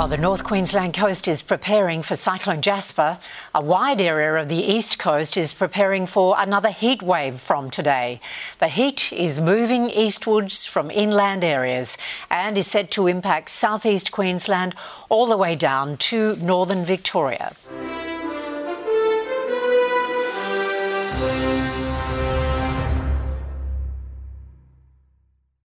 While the North Queensland coast is preparing for Cyclone Jasper, a wide area of the east coast is preparing for another heat wave from today. The heat is moving eastwards from inland areas and is set to impact southeast Queensland all the way down to northern Victoria.